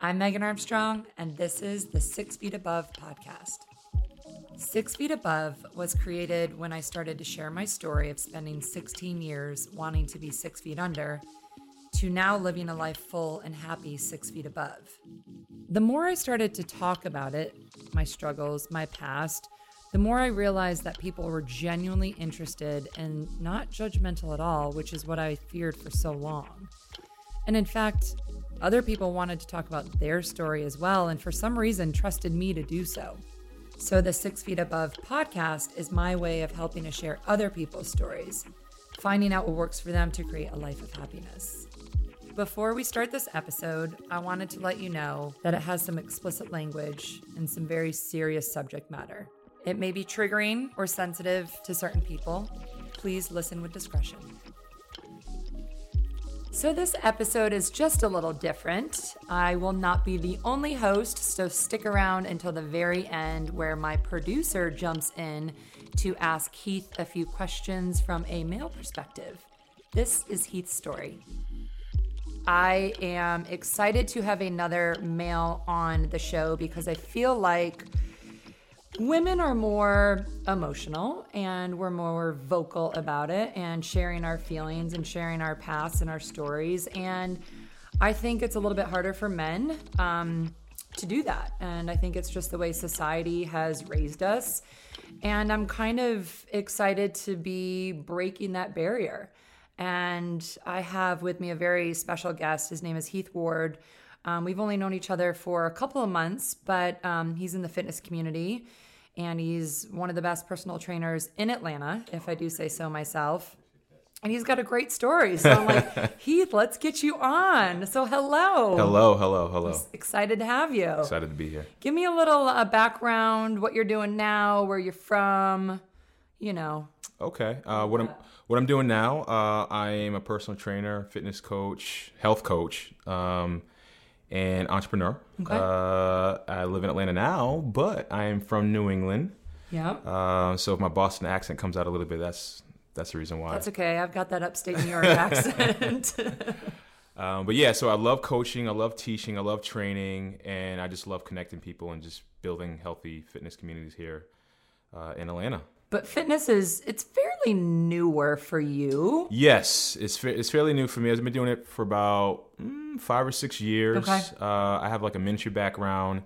I'm Megan Armstrong, and this is the Six Feet Above podcast. Six Feet Above was created when I started to share my story of spending 16 years wanting to be six feet under to now living a life full and happy six feet above. The more I started to talk about it, my struggles, my past, the more I realized that people were genuinely interested and not judgmental at all, which is what I feared for so long. And in fact, other people wanted to talk about their story as well, and for some reason trusted me to do so. So, the Six Feet Above podcast is my way of helping to share other people's stories, finding out what works for them to create a life of happiness. Before we start this episode, I wanted to let you know that it has some explicit language and some very serious subject matter. It may be triggering or sensitive to certain people. Please listen with discretion. So, this episode is just a little different. I will not be the only host, so stick around until the very end where my producer jumps in to ask Heath a few questions from a male perspective. This is Heath's story. I am excited to have another male on the show because I feel like women are more emotional and we're more vocal about it and sharing our feelings and sharing our past and our stories. And I think it's a little bit harder for men um, to do that. And I think it's just the way society has raised us. And I'm kind of excited to be breaking that barrier. And I have with me a very special guest. His name is Heath Ward. Um, we've only known each other for a couple of months, but um, he's in the fitness community and he's one of the best personal trainers in Atlanta, if I do say so myself. And he's got a great story. So I'm like, Heath, let's get you on. So hello. Hello, hello, hello. I'm excited to have you. Excited to be here. Give me a little uh, background, what you're doing now, where you're from, you know. Okay. Uh, what I'm what I'm doing now, uh, I am a personal trainer, fitness coach, health coach. Um, and entrepreneur. Okay. Uh, I live in Atlanta now, but I am from New England. Yeah. Uh, so if my Boston accent comes out a little bit, that's that's the reason why. That's okay. I've got that upstate New York accent. um, but yeah, so I love coaching, I love teaching, I love training, and I just love connecting people and just building healthy fitness communities here uh, in Atlanta. But fitness is it's fairly newer for you. Yes, it's fa- it's fairly new for me. I've been doing it for about mm, five or six years. Okay. Uh, I have like a ministry background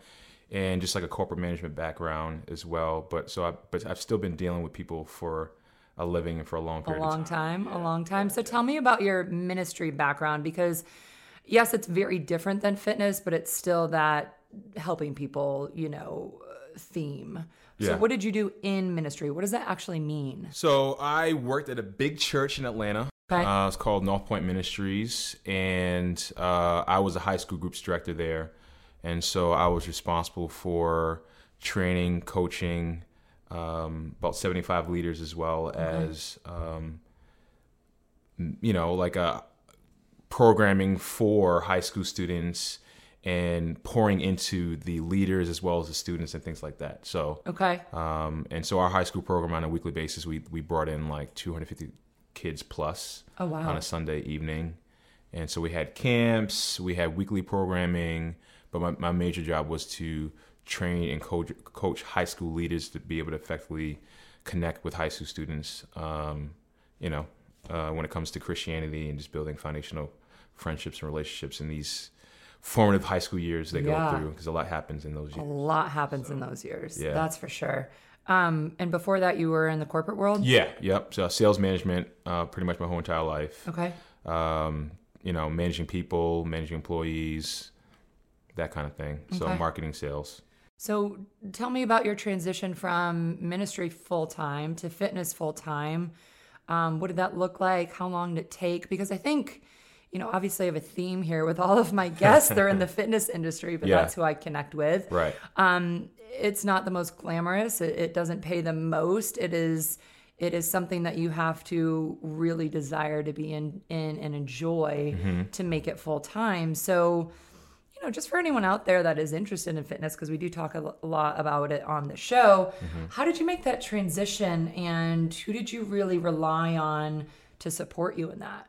and just like a corporate management background as well. But so I but I've still been dealing with people for a living for a long period. A long time, time. a long time. So tell me about your ministry background because yes, it's very different than fitness, but it's still that helping people, you know, theme. Yeah. So, what did you do in ministry? What does that actually mean? So, I worked at a big church in Atlanta. Okay. Uh, it's called North Point Ministries, and uh, I was a high school groups director there, and so I was responsible for training, coaching um, about seventy-five leaders as well okay. as um, you know, like a programming for high school students and pouring into the leaders as well as the students and things like that. So okay, um, and so our high school program on a weekly basis, we we brought in like 250 kids plus oh, wow. on a Sunday evening, and so we had camps, we had weekly programming, but my, my major job was to train and coach coach high school leaders to be able to effectively connect with high school students. Um, you know, uh, when it comes to Christianity and just building foundational friendships and relationships in these formative high school years they yeah. go through because a lot happens in those years. A lot happens so, in those years. Yeah. That's for sure. Um, and before that, you were in the corporate world? Yeah. Yep. So sales management, uh, pretty much my whole entire life. Okay. Um, you know, managing people, managing employees, that kind of thing. Okay. So marketing, sales. So tell me about your transition from ministry full time to fitness full time. Um, what did that look like? How long did it take? Because I think you know, obviously I have a theme here with all of my guests. They're in the fitness industry, but yeah. that's who I connect with. Right. Um, it's not the most glamorous. It, it, doesn't pay the most. It is it is something that you have to really desire to be in, in and enjoy mm-hmm. to make it full time. So, you know, just for anyone out there that is interested in fitness, because we do talk a lot about it on the show, mm-hmm. how did you make that transition and who did you really rely on to support you in that?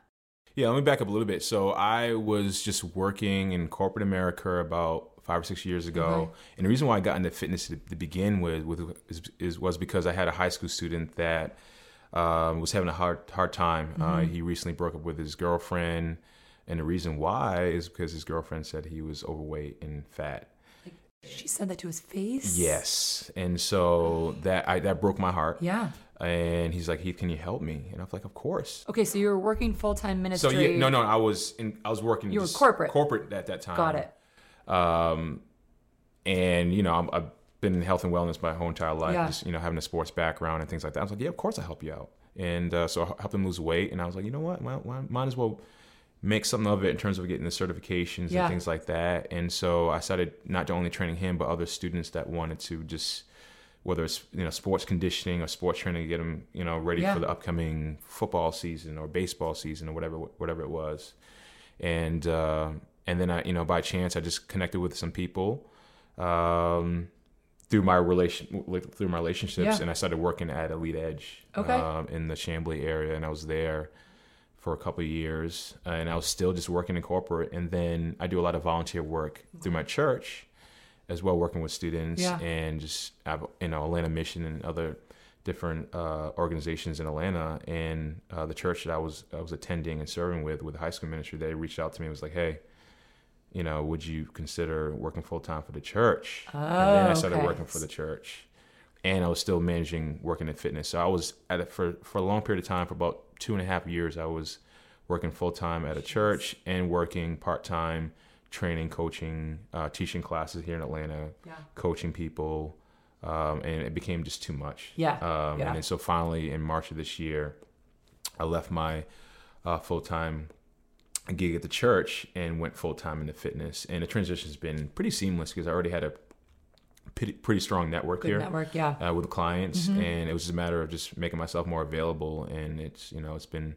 Yeah, let me back up a little bit. So I was just working in corporate America about five or six years ago, okay. and the reason why I got into fitness to, to begin with, with is, is, was because I had a high school student that um, was having a hard hard time. Uh, mm-hmm. Uh, he recently broke up with his girlfriend, and the reason why is because his girlfriend said he was overweight and fat. She said that to his face. Yes, and so that I, that broke my heart. Yeah. And he's like, "Heath, can you help me?" And I was like, "Of course." Okay, so you were working full time ministry. So yeah, no, no, I was in. I was working. You were corporate. Corporate at that time. Got it. Um, and you know, i have been in health and wellness my whole entire life. Yeah. Just you know, having a sports background and things like that. I was like, "Yeah, of course, I'll help you out." And uh, so I helped him lose weight, and I was like, "You know what? Well, might as well." make something of it in terms of getting the certifications yeah. and things like that. And so I started not only training him, but other students that wanted to just whether it's you know sports conditioning or sports training to get them you know ready yeah. for the upcoming football season or baseball season or whatever whatever it was. And uh, and then I you know by chance I just connected with some people. Um, through my relation through my relationships yeah. and I started working at Elite Edge okay. um, in the Chamblee area and I was there for a couple of years, and I was still just working in corporate. And then I do a lot of volunteer work through my church, as well, working with students yeah. and just you know Atlanta Mission and other different uh, organizations in Atlanta. And uh, the church that I was I was attending and serving with with the high school ministry, they reached out to me and was like, "Hey." You know, would you consider working full time for the church? Oh, and then I started okay. working for the church and I was still managing working in fitness. So I was at it for for a long period of time for about two and a half years. I was working full time at a church and working part time, training, coaching, uh, teaching classes here in Atlanta, yeah. coaching people, um, and it became just too much. Yeah. Um, yeah. And then so finally in March of this year, I left my uh, full time gig at the church and went full time into fitness. And the transition has been pretty seamless because I already had a pretty, pretty strong network Good here. Network, yeah. Uh, with clients, mm-hmm. and it was just a matter of just making myself more available, and it's you know it's been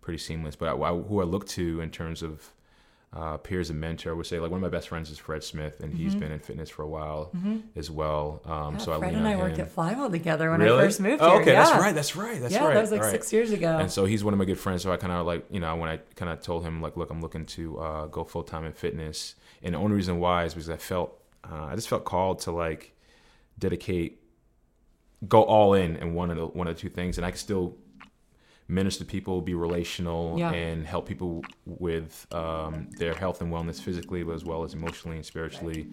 pretty seamless. But I, I, who I look to in terms of uh, peers and mentor, I would say like one of my best friends is Fred Smith, and mm-hmm. he's been in fitness for a while mm-hmm. as well. Um, yeah, so Fred I and I him. worked at Flywheel together when really? I first moved oh, here. okay, yeah. that's right. That's right. That's yeah, right. that was like right. six years ago. And so he's one of my good friends. So I kind of like you know when I kind of told him like, look, I'm looking to uh, go full time in fitness, and the only reason why is because I felt uh, I just felt called to like dedicate go all in in one of the one of the two things and i can still minister to people be relational yeah. and help people with um, their health and wellness physically but as well as emotionally and spiritually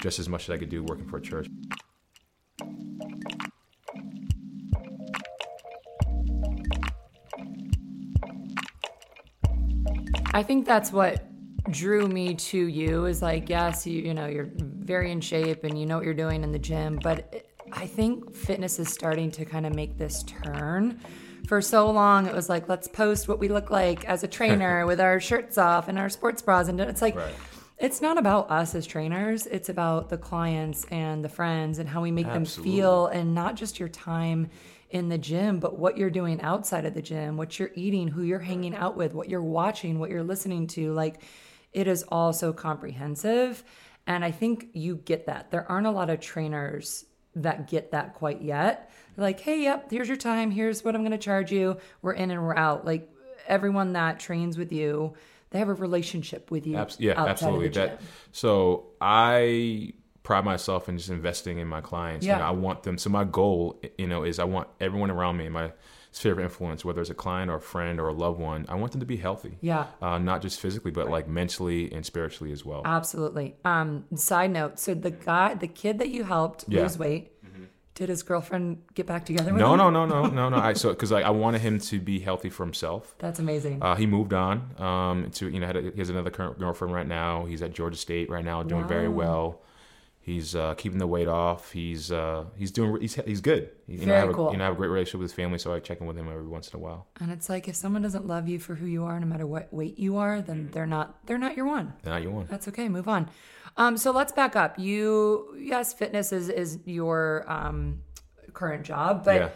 just as much as i could do working for a church i think that's what drew me to you is like yes you you know you're very in shape and you know what you're doing in the gym but I think fitness is starting to kind of make this turn. For so long, it was like, let's post what we look like as a trainer with our shirts off and our sports bras. And it's like, right. it's not about us as trainers, it's about the clients and the friends and how we make Absolutely. them feel, and not just your time in the gym, but what you're doing outside of the gym, what you're eating, who you're hanging out with, what you're watching, what you're listening to. Like, it is all so comprehensive. And I think you get that. There aren't a lot of trainers that get that quite yet. Like, hey, yep, here's your time. Here's what I'm going to charge you. We're in and we're out. Like everyone that trains with you, they have a relationship with you. Abs- yeah, absolutely. That so I pride myself in just investing in my clients. Yeah. You know, I want them. So my goal, you know, is I want everyone around me, my sphere of influence, whether it's a client or a friend or a loved one, I want them to be healthy. Yeah. Uh, not just physically, but like mentally and spiritually as well. Absolutely. Um, side note: so the guy, the kid that you helped yeah. lose weight. Did his girlfriend get back together with no, him? No, no, no, no, no, I so because like I wanted him to be healthy for himself. That's amazing. Uh, he moved on. Um, to you know, a, he has another current girlfriend right now. He's at Georgia State right now, doing wow. very well. He's uh, keeping the weight off. He's uh, he's doing he's he's good. You Very know, I have cool. A, you know, I have a great relationship with his family, so I check in with him every once in a while. And it's like if someone doesn't love you for who you are, no matter what weight you are, then mm-hmm. they're not they're not your one. They're not your one. That's okay. Move on. Um, so let's back up. You yes, fitness is is your um, current job, but. Yeah.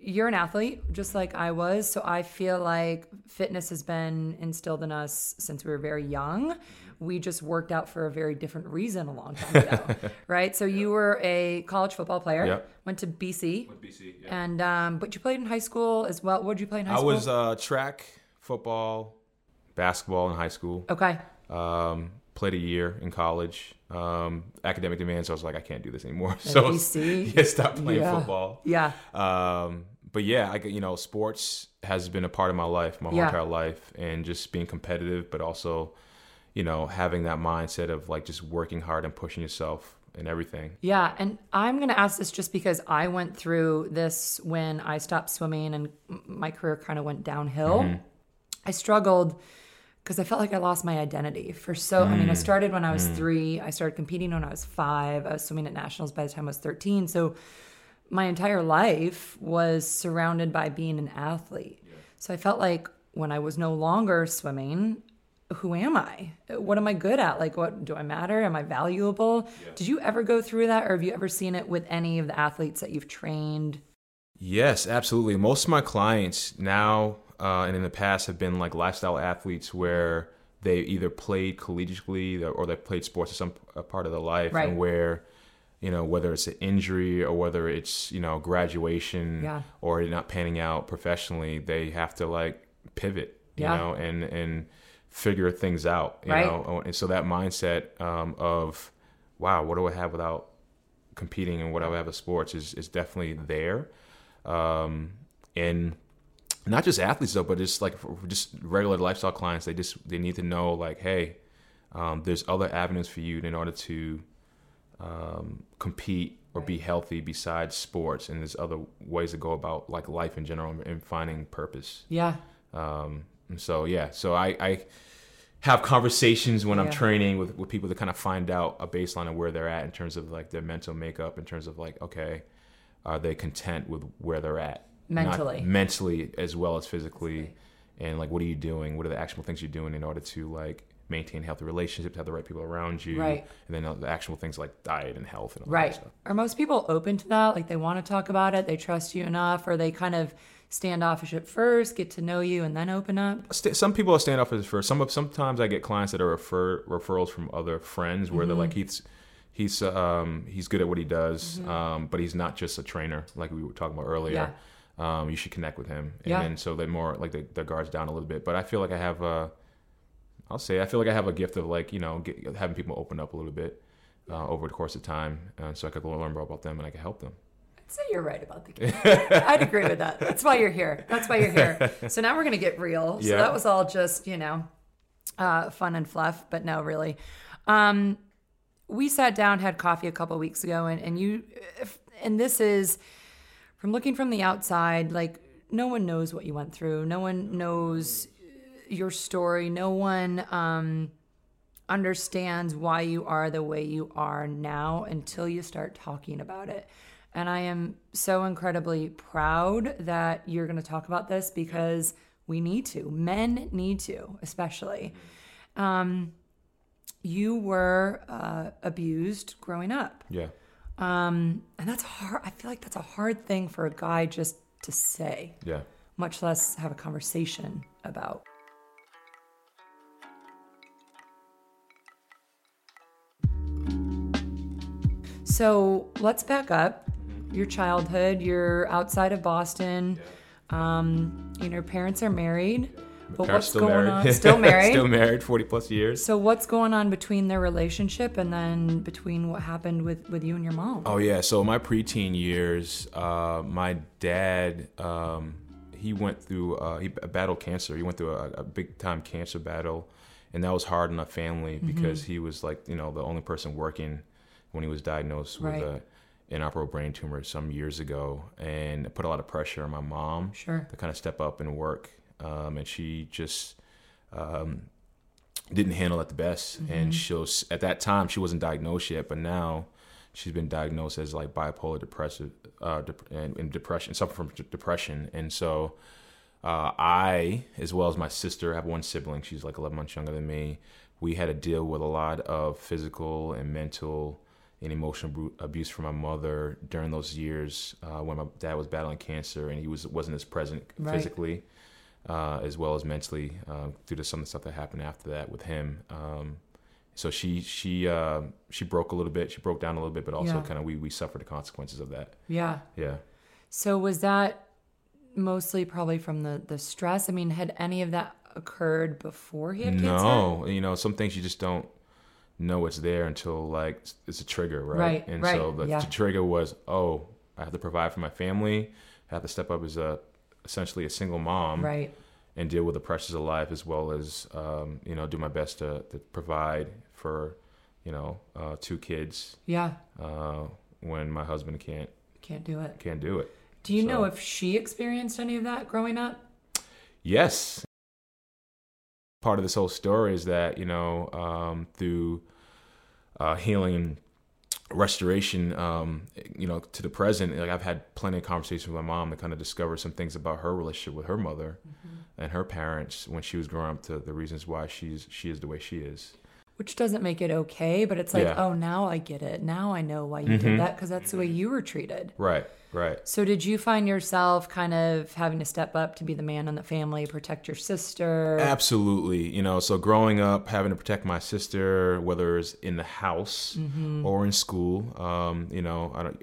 You're an athlete, just like I was. So I feel like fitness has been instilled in us since we were very young we just worked out for a very different reason a long time ago, right? So you were a college football player. Yep. Went to BC. Went BC. Yeah. And um, but you played in high school as well. What did you play in high I school? I was uh, track, football, basketball in high school. Okay. Um, played a year in college. Um, academic demands. So I was like, I can't do this anymore. So yeah, stop playing yeah. football. Yeah. Um, but yeah, I you know, sports has been a part of my life, my whole Yeah. entire life, and just being competitive, but also, you know, having that mindset of like just working hard and pushing yourself and everything. Yeah, and I'm going to ask this just because I went through this when I stopped swimming and my career kind of went downhill. Mm-hmm. I struggled because I felt like I lost my identity for so. I mean, I mm. started when I was mm. three. I started competing when I was five. I was swimming at nationals by the time I was 13. So my entire life was surrounded by being an athlete. So I felt like when I was no longer swimming, who am I? What am I good at? Like, what do I matter? Am I valuable? Did you ever go through that, or have you ever seen it with any of the athletes that you've trained? Yes, absolutely. Most of my clients now uh, and in the past have been like lifestyle athletes where they either played collegiately or they played sports at some part of their life, Right. and where you know whether it's an injury or whether it's you know graduation Yeah. or not panning out professionally, they have to like pivot, you Yeah. know, and and figure things out, you Right. know. And so that mindset um, of wow, what do I have without competing and what I have with sports is is definitely there um, and not just athletes though, but just like for just regular lifestyle clients, they just they need to know like, hey, um, there's other avenues for you in order to um, compete or be healthy besides sports, and there's other ways to go about like life in general and finding purpose. Yeah, Um, and so yeah, so I, I have conversations when I'm training with, with people to kind of find out a baseline of where they're at in terms of like their mental makeup, in terms of like, okay, are they content with where they're at? Not Mentally. mentally as well as physically. And like, what are you doing? What are the actual things you're doing in order to like maintain healthy relationships, have the right people around you, Right. and then uh, the actual things like diet and health and all that right. Are most people open to that? Like they want to talk about it, they trust you enough, or they kind of standoffish at first, get to know you, and then open up? Some people are standoffish at first. Some of sometimes I get clients that are refer referrals from other friends where they're like he's he's um he's good at what he does, um but he's not just a trainer like we were talking about earlier. Um, you should connect with him, and Yeah. then so they're more like the, their guards down a little bit. But I feel like I have a, I'll say I feel like I have a gift of like you know get, having people open up a little bit uh, over the course of time, uh, so I could learn more about them and I could help them. Say you're right about the game. I'd agree with that. That's why you're here. That's why you're here. So now we're gonna get real. So Yeah. that was all just you know, uh, fun and fluff, but no, really. Um, we sat down, had coffee a couple weeks ago, and and you, if, and this is from looking from the outside, like no one knows what you went through. No one knows your story. No one um, understands why you are the way you are now until you start talking about it. And I am so incredibly proud that you're going to talk about this because we need to. Men need to, especially. Um, you were uh, abused growing up. Yeah. Um, and that's hard. I feel like that's a hard thing for a guy just to say, Yeah. much less have a conversation about. So let's back up. Your childhood, you're outside of Boston. Um, you know, parents are married. But Parents what's going married. on? Still married. still married, forty plus years. So what's going on between their relationship and then between what happened with with you and your mom? Oh yeah, so my preteen years, uh, my dad, um, he went through, uh, he battled cancer. He went through a, a big time cancer battle, and that was hard on our family Mm-hmm. because he was like, you know, the only person working when he was diagnosed with Right. a inoperable brain tumor some years ago, and it put a lot of pressure on my mom Sure. to kind of step up and work, um, and she just. Um, didn't handle it the best, Mm-hmm. and she was at that time she wasn't diagnosed yet, but now she's been diagnosed as like bipolar depressive uh, dep- and, and depression, suffer from d- depression, and so uh, I, as well as my sister, I have one sibling. She's like 11 months younger than me. We had to deal with a lot of physical and mental and emotional abuse from my mother during those years uh, when my dad was battling cancer and he was wasn't as present Right. physically uh, as well as mentally uh, due to some of the stuff that happened after that with him. Um, so she she uh, she broke a little bit. She broke down a little bit, but also Yeah. kind of we we suffered the consequences of that. Yeah. Yeah. So was that mostly probably from the the stress? I mean, had any of that occurred before he had cancer? No, you know, some things you just don't know it's there until like it's a trigger, right? Right, and right, so the, yeah. the trigger was, oh, I have to provide for my family. I have to step up as a essentially a single mom, Right. and deal with the pressures of life as well as um, you know do my best to, to provide for you know uh, two kids Yeah. uh, when my husband can't Can't do it. can't do it. Do you know if she experienced any of that growing up? Yes. Part of this whole story is that, you know, um, through uh, healing and restoration, um, you know, to the present, like I've had plenty of conversations with my mom to kind of discover some things about her relationship with her mother and her parents when she was growing up to the reasons why she's she is the way she is. Which doesn't make it okay, but it's like, Yeah. oh, now I get it. Now I know why you Mhm. did that because that's the way you were treated. Right, right. So, did you find yourself kind of having to step up to be the man in the family, protect your sister? Absolutely. You know, so growing up, having to protect my sister, whether it's in the house or in school, um, you know, I don't,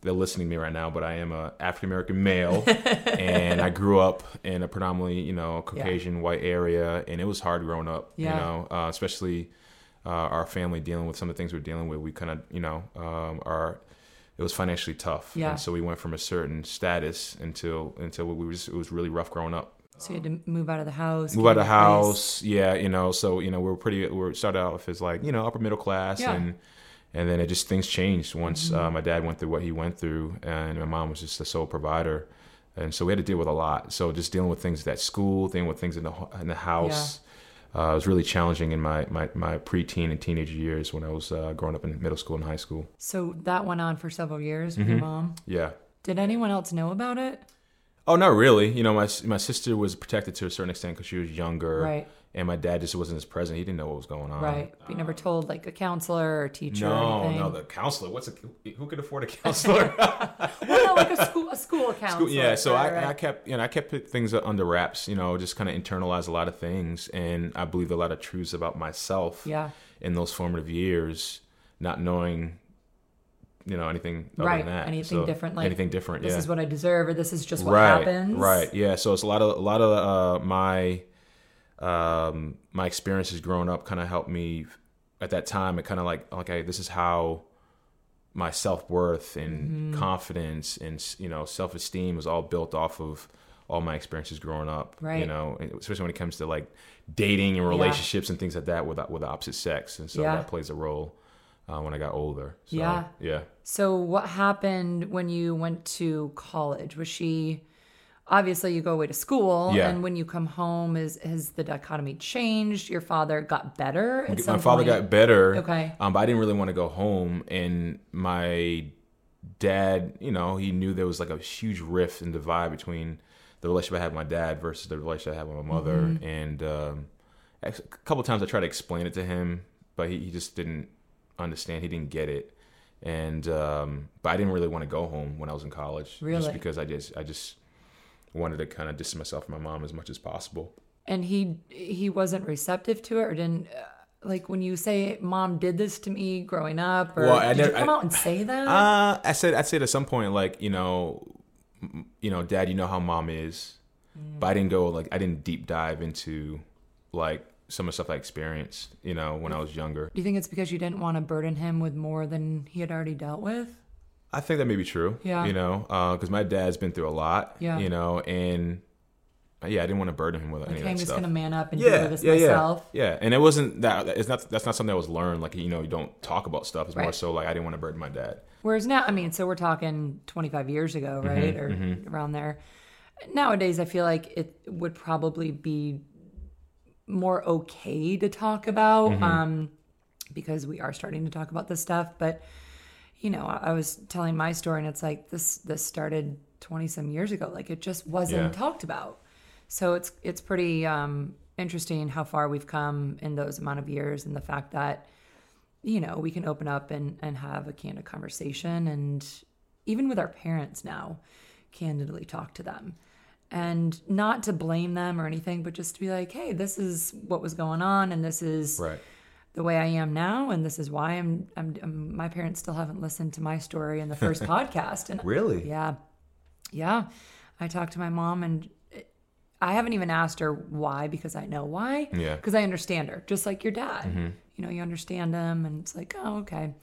they're listening to me right now, but I am a African American male, and I grew up in a predominantly, you know, Caucasian white area, and it was hard growing up. Yeah. You know, uh, especially uh, our family dealing with some of the things we're dealing with. We kind of, you know, um, are it was financially tough, Yeah. and so we went from a certain status until until we was it was really rough growing up So, you had to move out of the house. move out of the house yeah you know so you know we are pretty we started off as like you know upper middle class Yeah. and and then it just things changed once Mm-hmm. uh, my dad went through what he went through and my mom was just the sole provider and so we had to deal with a lot so just dealing with things at school dealing with things in the in the house uh, it was really challenging in my, my, my preteen and teenage years when I was uh, growing up in middle school and high school. So, that went on for several years with Mm-hmm. your mom. Yeah. Did anyone else know about it? Oh, not really. You know, my my sister was protected to a certain extent because she was younger, Right. And my dad just wasn't as present. He didn't know what was going on. Right. You never told like a counselor or teacher or No, anything? no, the counselor. What's a who could afford a counselor? well, no, like a school, a school counselor. School- yeah, so right, I, right. I kept you know I kept things under wraps. You know, just kind of internalized a lot of things, and I believed a lot of truths about myself Yeah. in those formative years, not knowing, you know, anything other Right, than that. anything So, different, like, anything different. This yeah. is what I deserve, or this is just what right, happens. Right. Yeah. So it's a lot of a lot of uh, my um, my experiences growing up kind of helped me at that time. It kind of like okay, this is how my self worth and Mm-hmm. confidence and you know self esteem was all built off of all my experiences growing up. You know, especially when it comes to like dating and relationships and things like that with with the opposite sex, and so Yeah. that plays a role. Uh, when I got older, so, Yeah. yeah. So, what happened when you went to college? Was she obviously you go away to school, Yeah. and when you come home, is has the dichotomy changed? Your father got better. My father point? got better. Okay. Um, but I didn't really want to go home, and my dad, you know, he knew there was like a huge rift and divide between the relationship I had with my dad versus the relationship I had with my mother. Mm-hmm. And um, a couple of times I tried to explain it to him, but he, he just didn't understand. He didn't get it. And um, but I didn't really want to go home when I was in college, Really? just because I just I just wanted to kind of distance myself from my mom as much as possible. and he he wasn't receptive to it, or didn't. Uh, like when you say "mom did this to me growing up," or Well, I did never- you come I- out and say that? Uh, I said I'd said at some point like you know, you know, Dad, you know how Mom is, but I didn't go like I didn't deep dive into like some of the stuff I experienced, you know, when I was younger. Do you think it's because you didn't want to burden him with more than he had already dealt with? I think that may be true. Yeah. you know, because my dad's been through a lot. Yeah. you know, and uh, yeah, I didn't want to burden him with any Okay, of I'm just stuff. gonna man up and yeah, deal with this yeah, myself. yeah, yeah. And it wasn't that. It's not. That's not something that was learned. Like you know, you don't talk about stuff. It's more so like I didn't want to burden my dad. Whereas now, I mean, so we're talking 25 years ago, Mm-hmm, right? or around there. Nowadays, I feel like it would probably be more okay to talk about Mm-hmm. um, because we are starting to talk about this stuff. But, you know, I, I was telling my story and it's like this, this started 20 some years ago. Like it just wasn't Yeah. talked about. So it's, it's pretty um, interesting how far we've come in those amount of years and the fact that, you know, we can open up and, and have a candid conversation and even with our parents now, candidly talk to them. And not to blame them or anything, but just to be like, hey, this is what was going on and this is Right. The way I am now and this is why I'm, I'm, I'm my parents still haven't listened to my story in the first podcast. And Really? yeah. Yeah. I talked to my mom and eh, I haven't even asked her why because I know why. Yeah. Because I understand her, just like your dad. Mm-hmm. You know, you understand him, and it's like, oh, okay.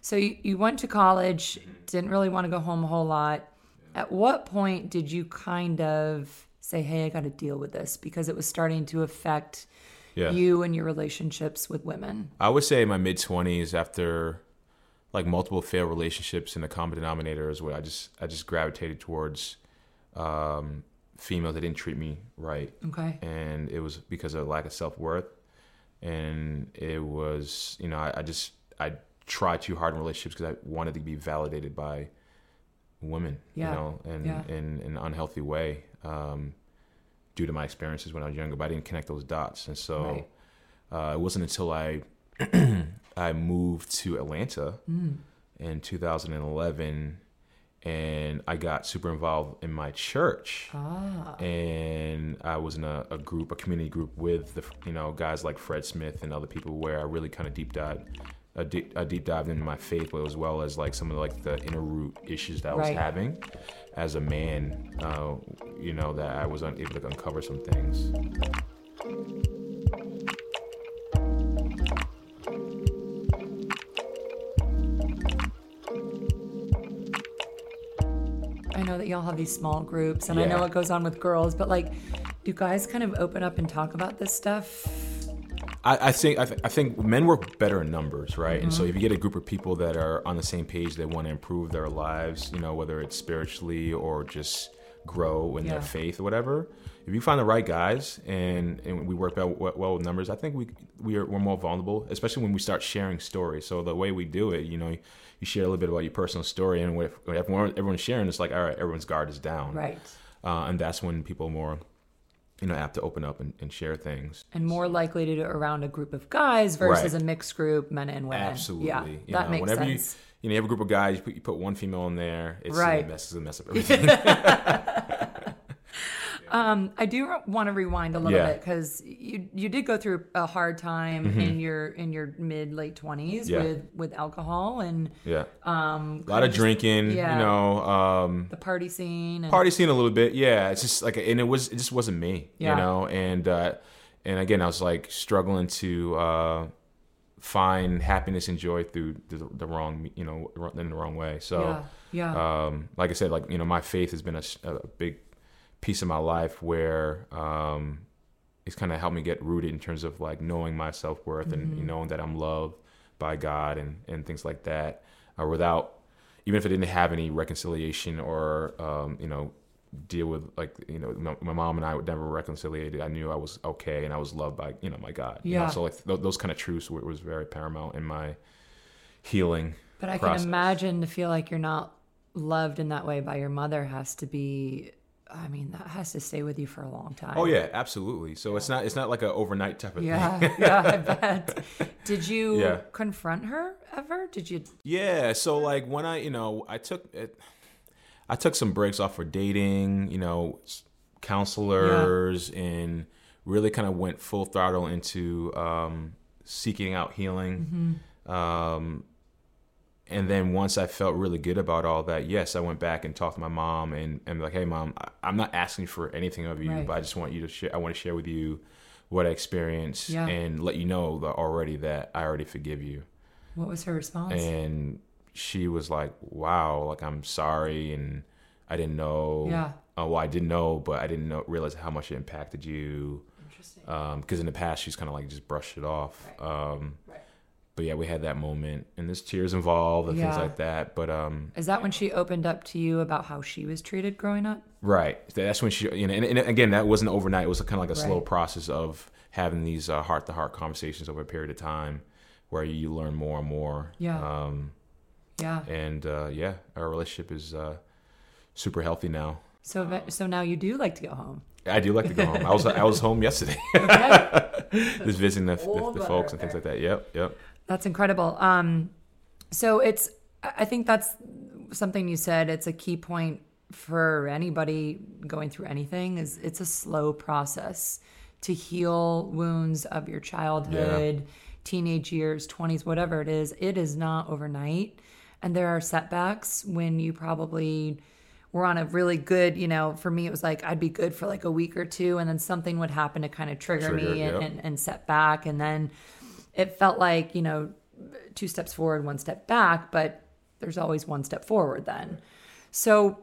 So you, you went to college, didn't really want to go home a whole lot. At what point did you kind of say, hey, I got to deal with this because it was starting to affect Yeah. you and your relationships with women? I would say in my mid twenties, after like multiple failed relationships, and the common denominator is what I just I just gravitated towards um, females that didn't treat me right, Okay. and it was because of a lack of self worth, and it was you know I, I just I tried too hard in relationships because I wanted to be validated by women, Yeah. you know, and Yeah. in, in an unhealthy way. Um, due to my experiences when I was younger, but I didn't connect those dots, and so Right. uh, it wasn't until I I moved to Atlanta Mm. in 2011, and I got super involved in my church, Ah. and I was in a, a group, a community group with the you know guys like Fred Smith and other people, where I really kind of deep dived. A deep, a deep dive into my faith, but as well as like some of like the inner root issues that I was Right. having as a man. Uh, you know that I was unable to uncover some things. I know that y'all have these small groups, and I know what goes on with girls, but like, do guys kind of open up and talk about this stuff? I, I think I, th- I think men work better in numbers, right? And so if you get a group of people that are on the same page, they want to improve their lives, you know, whether it's spiritually or just grow in Yeah. their faith or whatever. If you find the right guys and, and we work well, well with numbers, I think we we are we're more vulnerable, especially when we start sharing stories. So the way we do it, you know, you share a little bit about your personal story, and when when everyone everyone's sharing, it's like all right, everyone's guard is down, Right. Uh, and that's when people are more, you know, apt to open up and, and share things. And more likely to do it around a group of guys versus Right. a mixed group, men and women. Absolutely. Yeah, You that know, makes whenever sense. You, you know, you have a group of guys, you put, you put one female in there, it's Right. a mess, it's a mess up everything. I do want to rewind a little Yeah. bit because you you did go through a hard time in your in your mid late twenties Mm-hmm. Yeah. with with alcohol and yeah. um A lot of drinking, yeah. you know, um, the party scene. And, party scene a little bit. Yeah. It's just like, and it was, it just wasn't me, Yeah. you know, and, uh, and again, I was like struggling to, uh, find happiness and joy through the, the wrong, you know, in the wrong way. So, yeah, yeah, um, like I said, like you know, my faith has been a big piece of my life where um, it's kind of helped me get rooted in terms of like knowing my self worth and Mm-hmm. knowing that I'm loved by God and and things like that. Uh, without even if I didn't have any reconciliation or um, you know deal with like you know my, my mom and I would never reconciliated. I knew I was okay and I was loved by you know my God. you know? Yeah. So like th- those kind of truths were, was very paramount in my healing. but I process. can imagine to feel like you're not loved in that way by your mother has to be. I mean, that has to stay with you for a long time. Oh yeah, absolutely. So it's not it's not like an overnight type of thing. Yeah, yeah, I bet. Did you Yeah. confront her ever? Did you? Yeah. So like when I you know I took it, I took some breaks off for dating, you know, counselors, and really kind of went full throttle into um, seeking out healing. Um, and then once I felt really good about all that, yes, I went back and talked to my mom and and like, hey, mom, I- I'm not asking for anything of you, Right. but I just want you to share. I want to share with you what I experienced Yeah. and let you know that already that I already forgive you What was her response? and she was like, "Wow, like I'm sorry, and I didn't know. Yeah. Oh, well, I didn't know, but I didn't know realize how much it impacted you. Interesting. Because in the past, she's kind of like just brushed it off. Um, Right. But yeah, we had that moment, and there's tears involved and things like that. But um, Is that when she opened up to you about how she was treated growing up? right, that's when she, you know, and, and again, that wasn't overnight. It was kind of like a slow Right. process process of having these heart to heart conversations over a period of time, where you learn more and more. Yeah. Um, Yeah. and uh, yeah, our relationship is uh, super healthy now. So so now you do like to go home. I do like to go home. I was I was home yesterday, Okay. just visiting the, the, the folks and things like that. Yep, yep. That's incredible. Um, so it's, I think that's something you said. It's a key point for anybody going through anything is it's a slow process to heal wounds of your childhood, teenage years, 20s, whatever it is. It is not overnight. And there are setbacks when you probably were on a really good, you know, for me, it was like I'd be good for like a week or two, and then something would happen to kind of trigger, trigger me and, and, and set back. And then it felt like, you know, two steps forward, one step back, but there's always one step forward then. So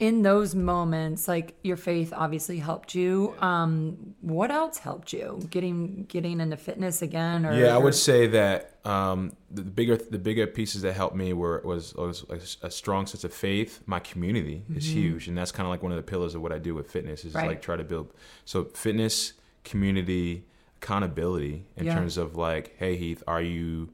in those moments like your faith obviously helped you um what else helped you getting getting into fitness again or yeah i would say that um the bigger the bigger pieces that helped me were was, was a, a strong sense of faith my community is mm-hmm. huge and that's kind of like one of the pillars of what i do with fitness is right. like try to build so fitness community accountability in yeah. terms of like hey heath are you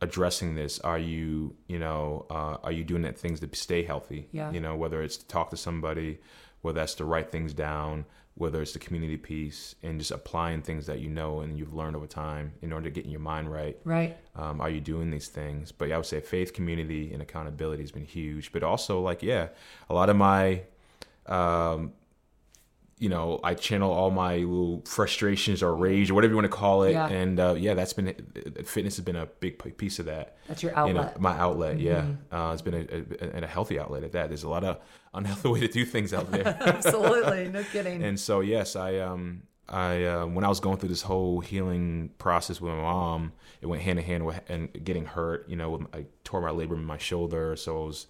addressing this? Are you, you know, uh, are you doing that things to stay healthy? Yeah. You know, whether it's to talk to somebody, whether that's to write things down, whether it's the community piece, and just applying things that you know and you've learned over time in order to get your mind right. Right. Um, are you doing these things? But yeah, I would say faith, community, and accountability has been huge. But also, like, yeah, a lot of my um, you know, I channel all my little frustrations or rage or whatever you want to call it. Yeah. And uh, yeah, that's been fitness has been a big piece of that. That's your outlet. You know, my outlet, mm-hmm. yeah. Uh, it's been a, a, a, healthy outlet at that. There's a lot of unhealthy way to do things out there. Absolutely, no kidding. and so yes, I um I uh, when I was going through this whole healing process with my mom, it went hand in hand with and getting hurt. You know, I tore my labrum in my shoulder, so I was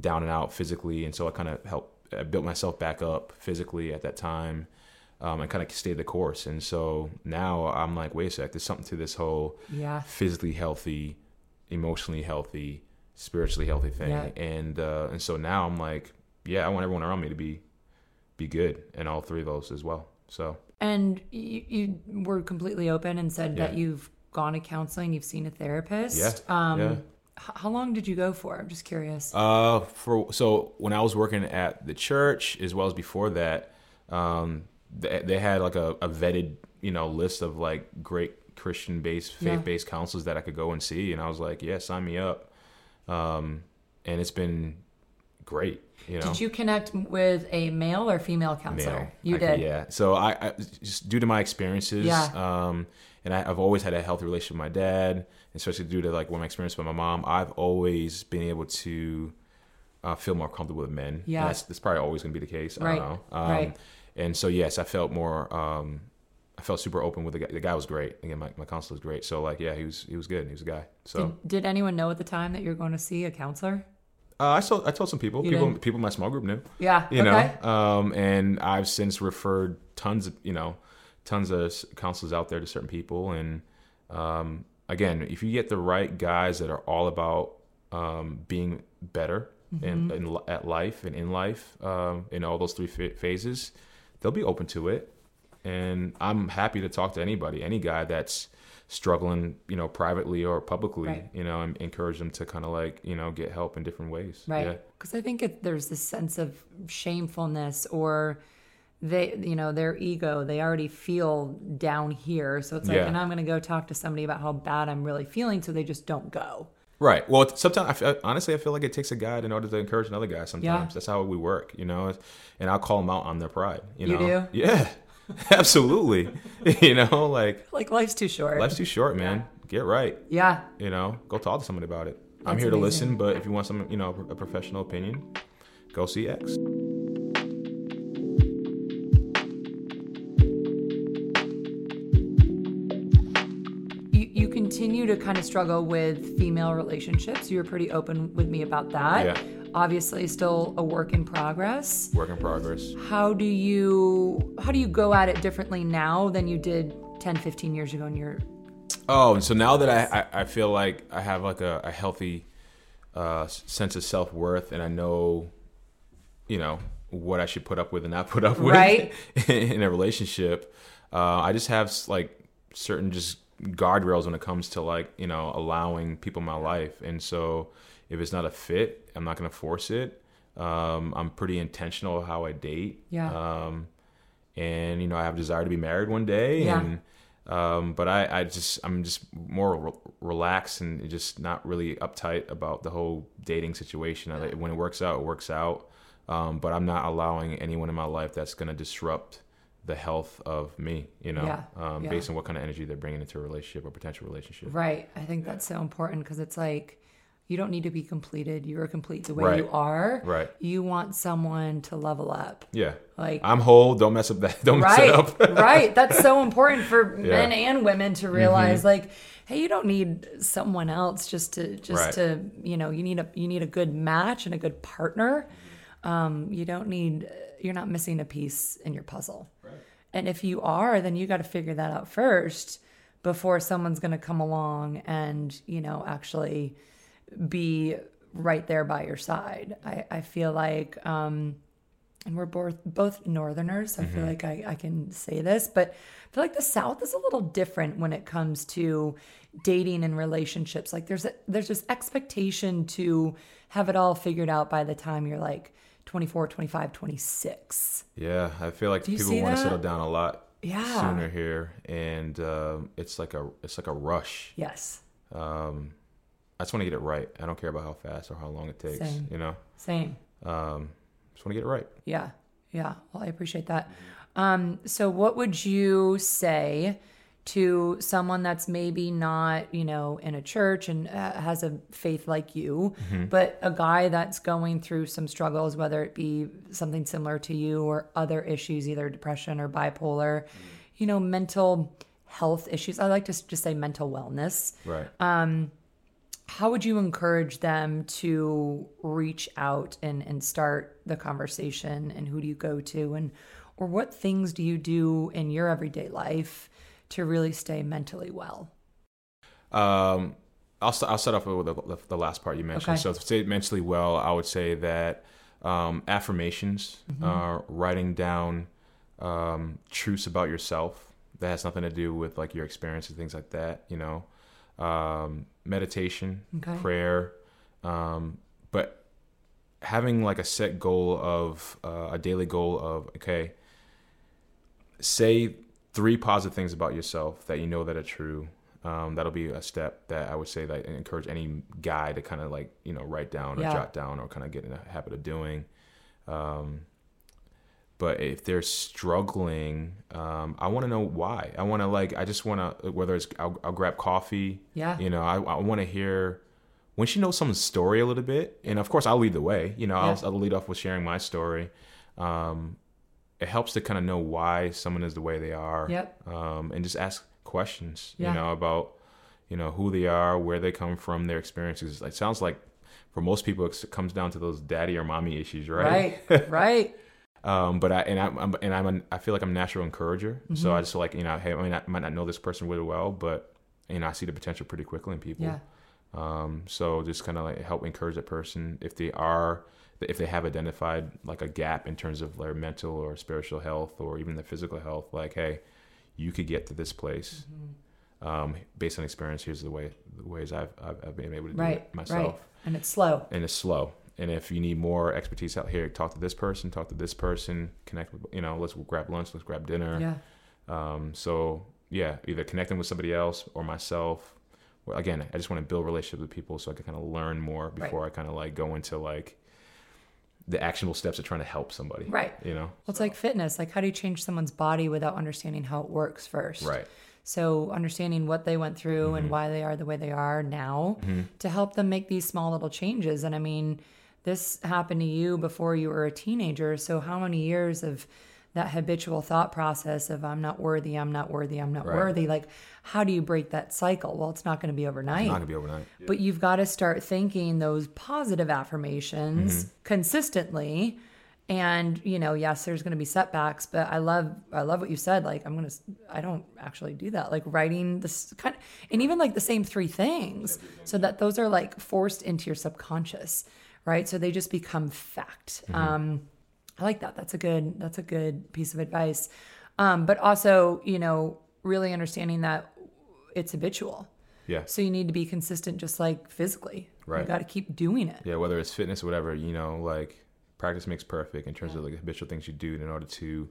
down and out physically, and so I kind of helped I built myself back up physically at that time. Um, and kind of stayed the course. And so now I'm like, wait a sec, there's something to this whole yeah. physically healthy, emotionally healthy, spiritually healthy thing. Yeah. And uh, and so now I'm like, yeah, I want everyone around me to be be good in all three of those as well. So and you, you were completely open and said yeah. that you've gone to counseling, you've seen a therapist. Yeah. Um, yeah how long did you go for? I'm just curious. Uh, for so when I was working at the church, as well as before that, um, they, they had like a, a, vetted, you know, list of like great Christian based, faith based yeah. counselors that I could go and see, and I was like, yeah, sign me up. Um, and it's been great. You know? Did you connect with a male or female counselor? Male. You I did, could, yeah. So I, I, just due to my experiences, yeah. Um, and I, have always had a healthy relationship with my dad, especially due to like what my experience with my mom. I've always been able to uh, feel more comfortable with men. Yeah, that's, that's, probably always going to be the case. Right. I don't know. Um, right. And so yes, I felt more. Um, I felt super open with the guy. The guy was great. Again, my, my counselor was great. So like, yeah, he was he was good. He was a guy. So did, did anyone know at the time that you're going to see a counselor? Uh, I told I told some people. You people did? people in my small group knew. Yeah. You okay. know. Um, and I've since referred tons of you know tons of counselors out there to certain people and um, again, if you get the right guys that are all about um, being better mm-hmm. in, in, at life and in life um, in all those three phases, they'll be open to it. And I'm happy to talk to anybody, any guy that's struggling, you know, privately or publicly, right. you know, and encourage them to kind of like, you know, get help in different ways. Right. Because yeah. I think it, there's this sense of shamefulness or they you know their ego they already feel down here. So it's like yeah. and i'm going to go talk to somebody about how bad i'm really feeling so they just don't go. Right. Well sometimes I feel, honestly i feel like it takes a guy in order to encourage another guy sometimes. Yeah. that's how we work you know? And i'll call them out on their pride you know? you yeah. Absolutely. You know like like life's too short. life's too short man. Yeah. get right. Yeah. You know? Go talk to somebody about it. That's i'm here amazing. to listen but if you want some you know a professional opinion go see x continue to kind of struggle with female relationships. You were pretty open with me about that. Yeah. Obviously still a work in progress. Work in progress. How do you how do you go at it differently now than you did 10, 15 years ago in your Oh, and so now that I, I, I feel like I have like a, a healthy uh, sense of self worth and I know, you know, what I should put up with and not put up with right. in a relationship. Uh, I just have like certain just guardrails when it comes to like you know allowing people in my life. And so if it's not a fit i'm not going to force it. Um, i'm pretty intentional how i date. Yeah. Um, and you know i have a desire to be married one day yeah. and um, but I, I just i'm just more re- relaxed and just not really uptight about the whole dating situation. I, when it works out it works out. Um, but i'm not allowing anyone in my life that's going to disrupt the health of me, you know, yeah, um, yeah. based on what kind of energy they're bringing into a relationship or potential relationship. Right. I think that's so important because it's like, you don't need to be completed. You are complete the way Right. you are. Right. You want someone to level up. Yeah. Like I'm whole. Don't mess up that. Don't mess it up. right that's so important for Yeah. Mm-hmm. men and women to realize like hey you don't need someone else just to just Right. to you know you need a you need a good match and a good partner um you don't need you're not missing a piece in your puzzle and if you are then you got to figure that out first before someone's going to come along and you know actually be right there by your side. I i feel like um and we're both both northerners so i feel like I, I can say this but i feel like the south is a little different when it comes to dating and relationships. Like there's a, there's this expectation to have it all figured out by the time you're like 24 25 26 Yeah, I feel like people want to settle down a lot Yeah. sooner here, and um, it's like a it's like a rush. yes Um, I just want to get it right. I don't care about how fast or how long it takes. Same. You know, same um, just want to get it right. Yeah. Yeah. Well, I appreciate that. Um, so what would you say to someone that's maybe not, you know, in a church and uh, has a faith like you, but a guy that's going through some struggles, whether it be something similar to you or other issues, either depression or bipolar, you know, mental health issues. I like to just say mental wellness Right. Um, how would you encourage them to reach out and, and start the conversation and who do you go to and or what things do you do in your everyday life to really stay mentally well Um, I'll st- I'll start off with the, the last part you mentioned. Okay. So to stay mentally well, I would say that um, affirmations, Mm-hmm. uh, writing down um, truths about yourself that has nothing to do with like your experiences, and things like that. You know, um, meditation, Okay. prayer, um, but having like a set goal of uh, a daily goal of okay, say three positive things about yourself that you know that are true. Um, that'll be a step that I would say that I encourage any guy to kind of like you know write down or Yeah. jot down or kind of get in a habit of doing. Um, but if they're struggling, um, I want to know why. I want to like I just want to whether it's I'll, I'll grab coffee. Yeah. You know, I, I want to hear when she knows someone's story a little bit, and of course I'll lead the way. You know, Yeah. I'll, I'll lead off with sharing my story. Um, it helps to kind of know why someone is the way they are. Yep. Um, and just ask questions. Yeah. You know about you know who they are, where they come from, their experiences. It sounds like for most people it comes down to those daddy or mommy issues, right? right right Um, but I and I'm, I'm and I'm an, I feel like I'm a natural encourager. Mm-hmm. So I just like you know, hey, I mean, I might not know this person really well, but you know, I see the potential pretty quickly in people. yeah Um, so just kind of like help encourage that person if they are, if they have identified like a gap in terms of their mental or spiritual health or even their physical health. Like, hey, you could get to this place. Mm-hmm. Um, based on experience, here's the way the ways I've I've, I've been able to do right it myself right and it's slow and it's slow. And if you need more expertise out here, talk to this person, talk to this person, connect with, you know, let's grab lunch, let's grab dinner. yeah Um, so yeah, either connecting with somebody else or myself. Well, again, I just want to build relationships with people so I can kind of learn more before I kind of like go into like the actionable steps of trying to help somebody. Right. You know? well it's like fitness like how do you change someone's body without understanding how it works first Right. So, understanding what they went through Mm-hmm. and why they are the way they are now to help them make these small little changes. And I mean, this happened to you before you were a teenager. So, how many years of that habitual thought process of I'm not worthy, I'm not worthy, I'm not Right. worthy? Like, how do you break that cycle? Well, it's not going to be overnight. It's not gonna be overnight. But you've got to start thinking those positive affirmations Mm-hmm. consistently. And you know, yes, there's going to be setbacks, but I love, I love what you said. Like, I'm gonna, I don't actually do that. Like writing this kind, of, and even like the same three things, so that those are like forced into your subconscious, right? So they just become fact. Um, I like that. That's a good. That's a good piece of advice. Um, but also, you know, really understanding that it's habitual. Yeah. So you need to be consistent, just like physically. Right. You got to keep doing it. Yeah. Whether it's fitness or whatever, you know, like practice makes perfect in terms of like habitual things you do in order to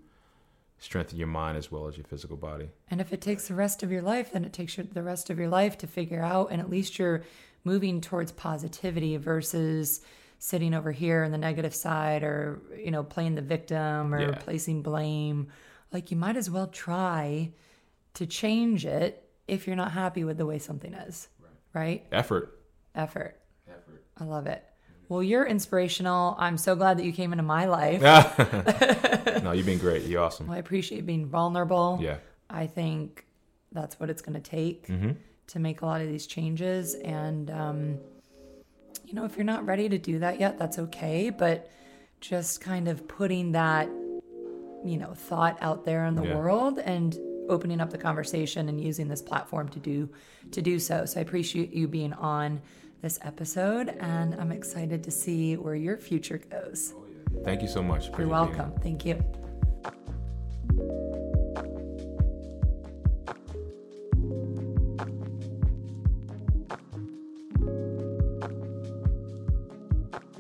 strengthen your mind as well as your physical body. And if it takes the rest of your life, then it takes your, the rest of your life to figure out. And at least you're moving towards positivity versus sitting over here on the negative side or, you know, playing the victim or Yeah. placing blame. Like you might as well try to change it if you're not happy with the way something is. Right? Effort. Effort. Effort. I love it. Well, you're inspirational. I'm so glad that you came into my life. no, you've been great. You're awesome. Well, I appreciate being vulnerable. Yeah. I think that's what it's going to take mm-hmm. to make a lot of these changes. And, um, you know, if you're not ready to do that yet, that's okay. But just kind of putting that, you know, thought out there in the yeah. world and opening up the conversation and using this platform to do to do so. So I appreciate you being on this episode, and I'm excited to see where your future goes. Thank you so much. You're welcome. Thank you.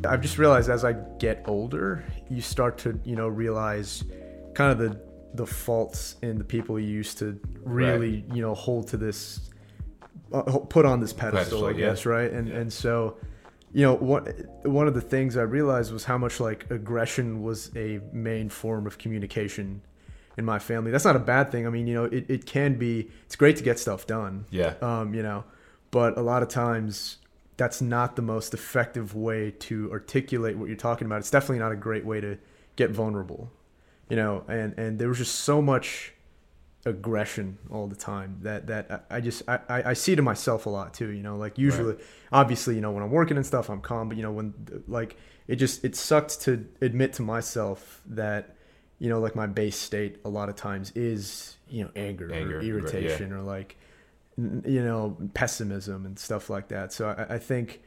I've just realized as I get older, you start to, you know, realize kind of the the faults in the people you used to really, right. you know, hold to this uh, put on this pedestal, pedestal I guess, yeah. right? And yeah. and so, you know, what one of the things I realized was how much like aggression was a main form of communication in my family. That's not a bad thing. I mean, you know, it, it can be. It's great to get stuff done. Yeah. Um, you know, but a lot of times that's not the most effective way to articulate what you're talking about. It's definitely not a great way to get vulnerable. You know, and and there was just so much aggression all the time that that I just I, I see to myself a lot too you know like usually right. obviously you know when I'm working and stuff I'm calm but you know when like it just it sucked to admit to myself that you know like my base state a lot of times is you know anger, anger or irritation yeah. or like you know pessimism and stuff like that. So I, I think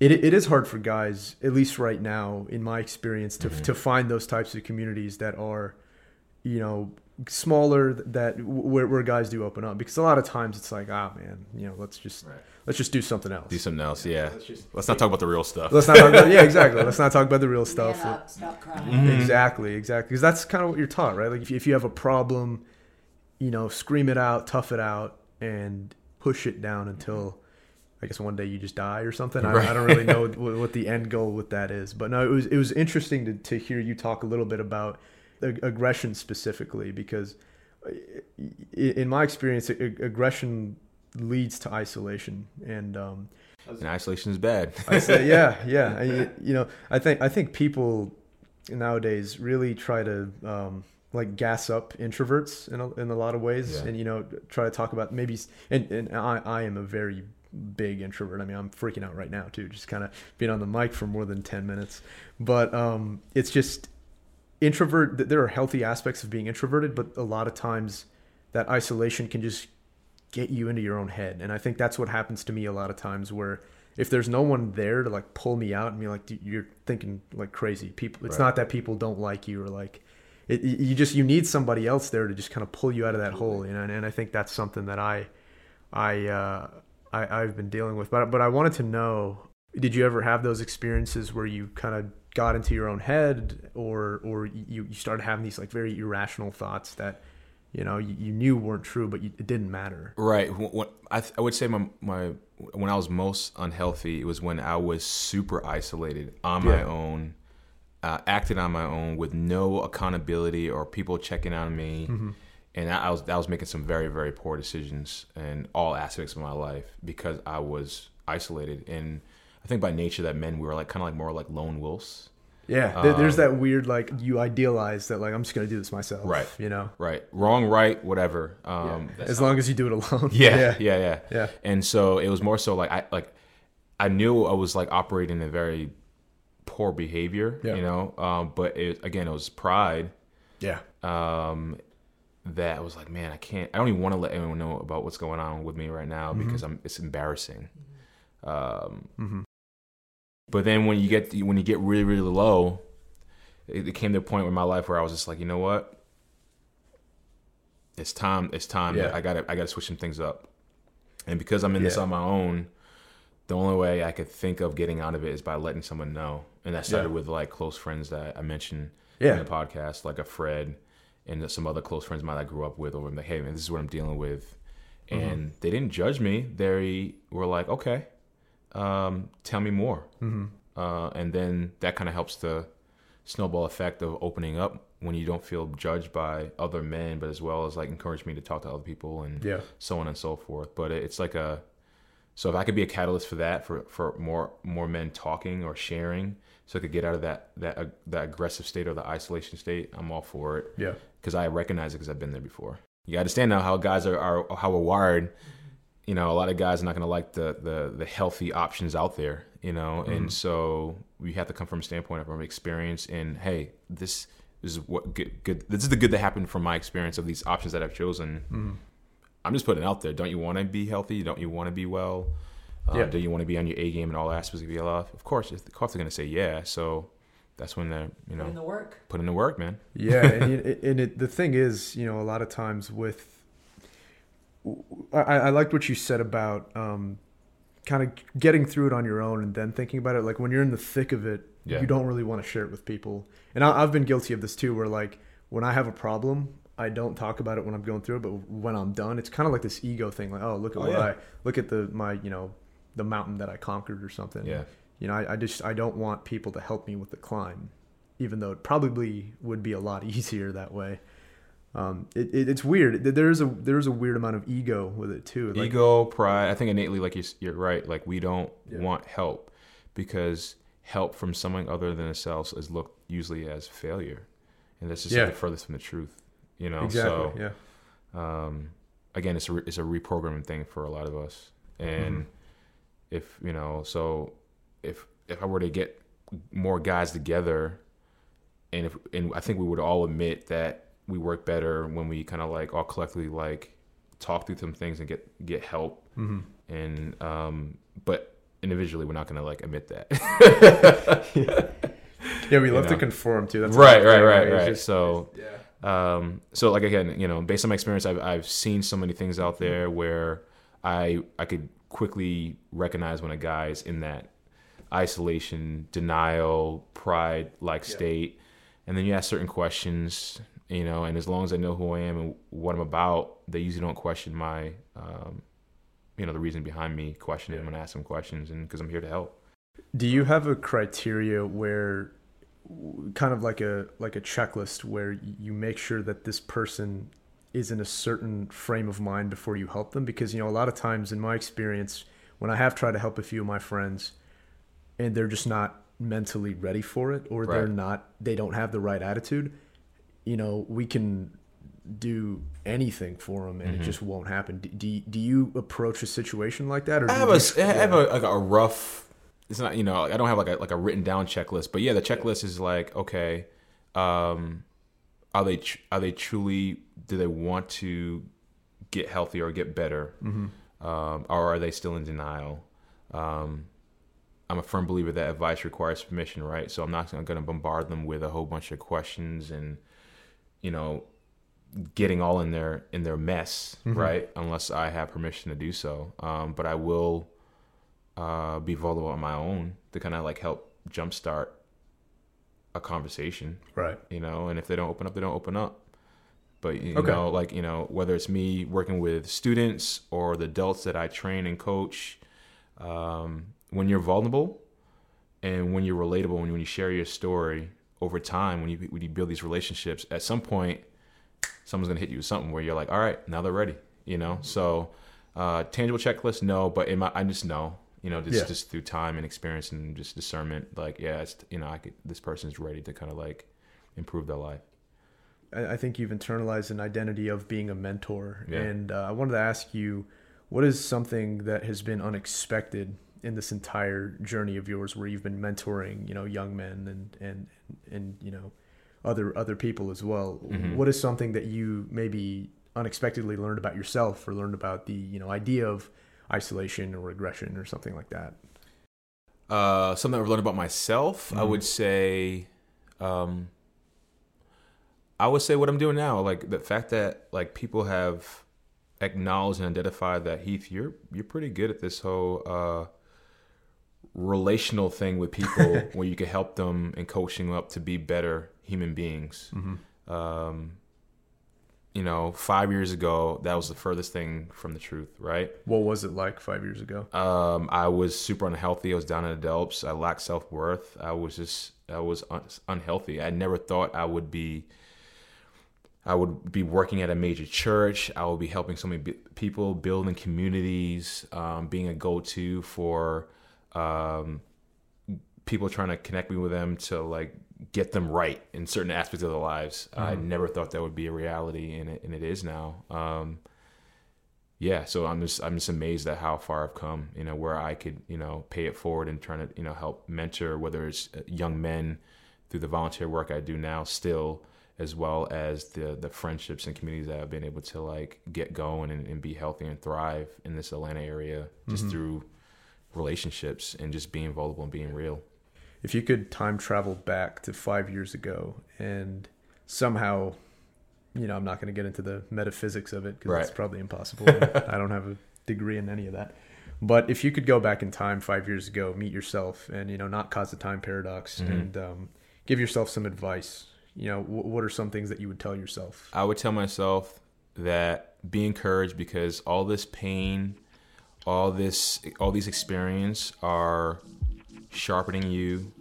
it, it is hard for guys at least right now in my experience to, mm-hmm. to find those types of communities that are you know smaller that where, where guys do open up. Because a lot of times it's like ah oh, man you know let's just right. let's just do something else. Do something else yeah, yeah. Let's, just, let's, not talk about the real stuff. Let's not talk about yeah exactly. Let's not talk about the real stuff. up, stop crying. Mm-hmm. exactly exactly. Because that's kind of what you're taught right? Like if you, if you have a problem you know scream it out tough it out and push it down until I guess one day you just die or something. I, right. I don't really know what, what the end goal with that is, but no, it was it was interesting to, to hear you talk a little bit about aggression specifically because uh, in my experience aggression leads to isolation and um, and isolation is bad I say, yeah yeah I, you know i think i think people nowadays really try to um, like gas up introverts in a, in a lot of ways yeah. and you know try to talk about maybe and, and I, I am a very big introvert i mean i'm freaking out right now too just kind of being on the mic for more than 10 minutes but um, it's just introvert there are healthy aspects of being introverted but a lot of times that isolation can just get you into your own head and i think that's what happens to me a lot of times where if there's no one there to like pull me out and be like you're thinking like crazy people it's right. not that people don't like you or like it, you just you need somebody else there to just kind of pull you out of that hole you know and, and i think that's something that i i uh I, I've been dealing with, but but I wanted to know: Did you ever have those experiences where you kind of got into your own head or or you, you started having these like very irrational thoughts that you know you, you knew weren't true but you, it didn't matter? Right. What, I, I would say my, my when i was most unhealthy it was when i was super isolated on yeah. my own uh, acted on my own with no accountability or people checking on me mm-hmm. and I, I was I was making some very very poor decisions in all aspects of my life because I was isolated and I think by nature that men we were like kind of like more like lone wolves. Yeah, um, there's that weird like you idealize that like I'm just gonna do this myself. Right. You know. Right. Wrong. Right. Whatever. Um, yeah. As long as you do it alone. Yeah, yeah. Yeah. Yeah. Yeah. And so it was more so like I like I knew I was like operating in a very poor behavior. Yeah. You know. Um, but it again it was pride. Yeah. Um, that was like, man, I can't. I don't even want to let anyone know about what's going on with me right now mm-hmm. because I'm. It's embarrassing. Um, mm-hmm. But then when you get when you get really really low, it, it came to a point in my life where I was just like, you know what? It's time. It's time. Yeah. I got to I got to switch some things up. And because I'm in yeah. this on my own, the only way I could think of getting out of it is by letting someone know. And that started yeah. with like close friends that I mentioned yeah. in the podcast, like a Fred and some other close friends of mine I grew up with. Over like, hey man, this is what I'm dealing with, mm-hmm. and they didn't judge me. They were like, okay, um, tell me more. Mm-hmm. Uh, and then that kind of helps the snowball effect of opening up when you don't feel judged by other men, but as well as like encourage me to talk to other people and yeah. so on and so forth. But it's like a So if I could be a catalyst for that, for for more more men talking or sharing, so I could get out of that that uh, that aggressive state or the isolation state, I'm all for it. Yeah, because I recognize it because I've been there before. You got to understand now how guys are, are how we're wired. You know, a lot of guys are not going to like the, the the healthy options out there. You know, mm-hmm. and so we have to come from a standpoint of experience. And hey, this is what good, good. This is the good that happened from my experience of these options that I've chosen. Mm-hmm I'm just putting it out there. Don't you want to be healthy? Don't you want to be well? Uh, yeah. Do you want to be on your A game in all aspects of your life? Of course, the cops are going to say yeah. So that's when they're you know put in the work. Put in the work, man. Yeah, and, it, and it, the thing is, you know, a lot of times with, I, I liked what you said about um, kind of getting through it on your own and then thinking about it. Like when you're in the thick of it, yeah. you don't really want to share it with people. And I, I've been guilty of this too, where like when I have a problem, I don't talk about it when I'm going through it, but when I'm done, it's kind of like this ego thing. Like, oh, look at oh, what yeah. I look at the my you know the mountain that I conquered or something. Yeah. You know, I, I just I don't want people to help me with the climb, even though it probably would be a lot easier that way. Um, it, it, it's weird. There's a there's a weird amount of ego with it too. Like, ego, pride. I think innately, like you're, you're right. Like we don't yeah. want help because help from someone other than ourselves is looked usually as failure, and that's just yeah. the furthest from the truth. You know, exactly. So, yeah. Um, again, it's a it's a reprogramming thing for a lot of us, and mm-hmm. if you know, so if if I were to get more guys together, and if and I think we would all admit that we work better when we kind of like all collectively like talk through some things and get get help, mm-hmm. and um, but individually we're not gonna like admit that. yeah, we love know? to conform too. That's right, right, right, right. Just, so yeah um, so like again, you know, based on my experience, I've I've seen so many things out there where I I could quickly recognize when a guy is in that isolation, denial, pride like yeah. state, and then you ask certain questions, you know, and as long as I know who I am and what I'm about, they usually don't question my, um, you know, the reason behind me questioning yeah. when I ask them questions, and because I'm here to help. Do you have a criteria where kind of like a like a checklist where you make sure that this person is in a certain frame of mind before you help them because you know a lot of times in my experience when I have tried to help a few of my friends and they're just not mentally ready for it or right. they're not they don't have the right attitude you know we can do anything for them and mm-hmm. it just won't happen do, do, do you approach a situation like that or I have, a, I have a, like a rough it's not you know I don't have like a like a written down checklist, but yeah, the checklist is like okay, um, are they tr- are they truly do they want to get healthy or get better, mm-hmm. um, or are they still in denial? Um, I'm a firm believer that advice requires permission, right? So I'm not going to bombard them with a whole bunch of questions and you know getting all in their in their mess, mm-hmm. right? Unless I have permission to do so. Um, but I will uh, be vulnerable on my own to kind of like help jumpstart a conversation. Right. You know, and if they don't open up, they don't open up. But you okay. know, like you know, whether it's me working with students or the adults that I train and coach, um, when you're vulnerable and when you're relatable, and when you share your story over time, when you when you build these relationships, at some point, someone's gonna hit you with something where you're like, all right, now they're ready. You know, so uh, tangible checklist, no, but in my, I just know you know, just yeah. just through time and experience and just discernment, like yeah, it's you know, I could this person's ready to kind of like improve their life. I think you've internalized an identity of being a mentor, yeah. and uh, I wanted to ask you, what is something that has been unexpected in this entire journey of yours, where you've been mentoring, you know, young men and and and you know, other other people as well. Mm-hmm. What is something that you maybe unexpectedly learned about yourself, or learned about the you know idea of isolation or regression or something like that? Uh, something I've learned about myself, mm-hmm. I would say, um, I would say what I'm doing now, like the fact that like people have acknowledged and identified that Heath, you're you're pretty good at this whole uh, relational thing with people, where you can help them and coach them up to be better human beings. Mm-hmm. Um, you know, five years ago, that was the furthest thing from the truth, right? What was it like five years ago? Um, I was super unhealthy. I was down in the dumps. I lacked self worth. I was just, I was un- unhealthy. I never thought I would be. I would be working at a major church. I would be helping so many people, building communities, um, being a go-to for um, people trying to connect me with them to like get them right in certain aspects of their lives. Mm-hmm. I never thought that would be a reality, and it, and it is now. Um, yeah, so I'm just I'm just amazed at how far I've come. You know, where I could you know pay it forward and trying to you know help mentor whether it's uh, young men through the volunteer work I do now still as well as the the friendships and communities that I've been able to like get going and, and be healthy and thrive in this Atlanta area just mm-hmm. through relationships and just being vulnerable and being real if you could time travel back to five years ago and somehow, you know, I'm not going to get into the metaphysics of it because right. it's probably impossible. I don't have a degree in any of that. But if you could go back in time five years ago, meet yourself, and you know, not cause the time paradox, mm-hmm. and um, give yourself some advice. You know, w- what are some things that you would tell yourself? I would tell myself that be encouraged because all this pain, all this, all these experience are sharpening you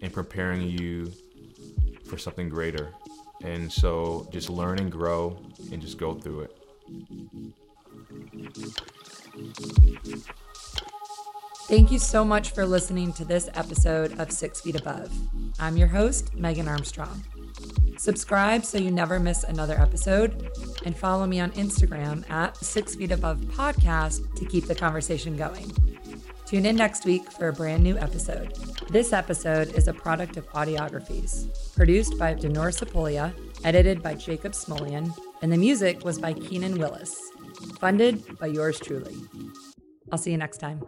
and preparing you for something greater. And so just learn and grow and just go through it. Thank you so much for listening to this episode of Six Feet Above. I'm your host, Megan Armstrong. Subscribe so you never miss another episode, and follow me on Instagram at Six Feet Above Podcast to keep the conversation going. Tune in next week for a brand new episode. This episode is a product of Audiographies, produced by Denor Sapolia, edited by Jacob Smolian, and the music was by Keenan Willis, funded by yours truly. I'll see you next time.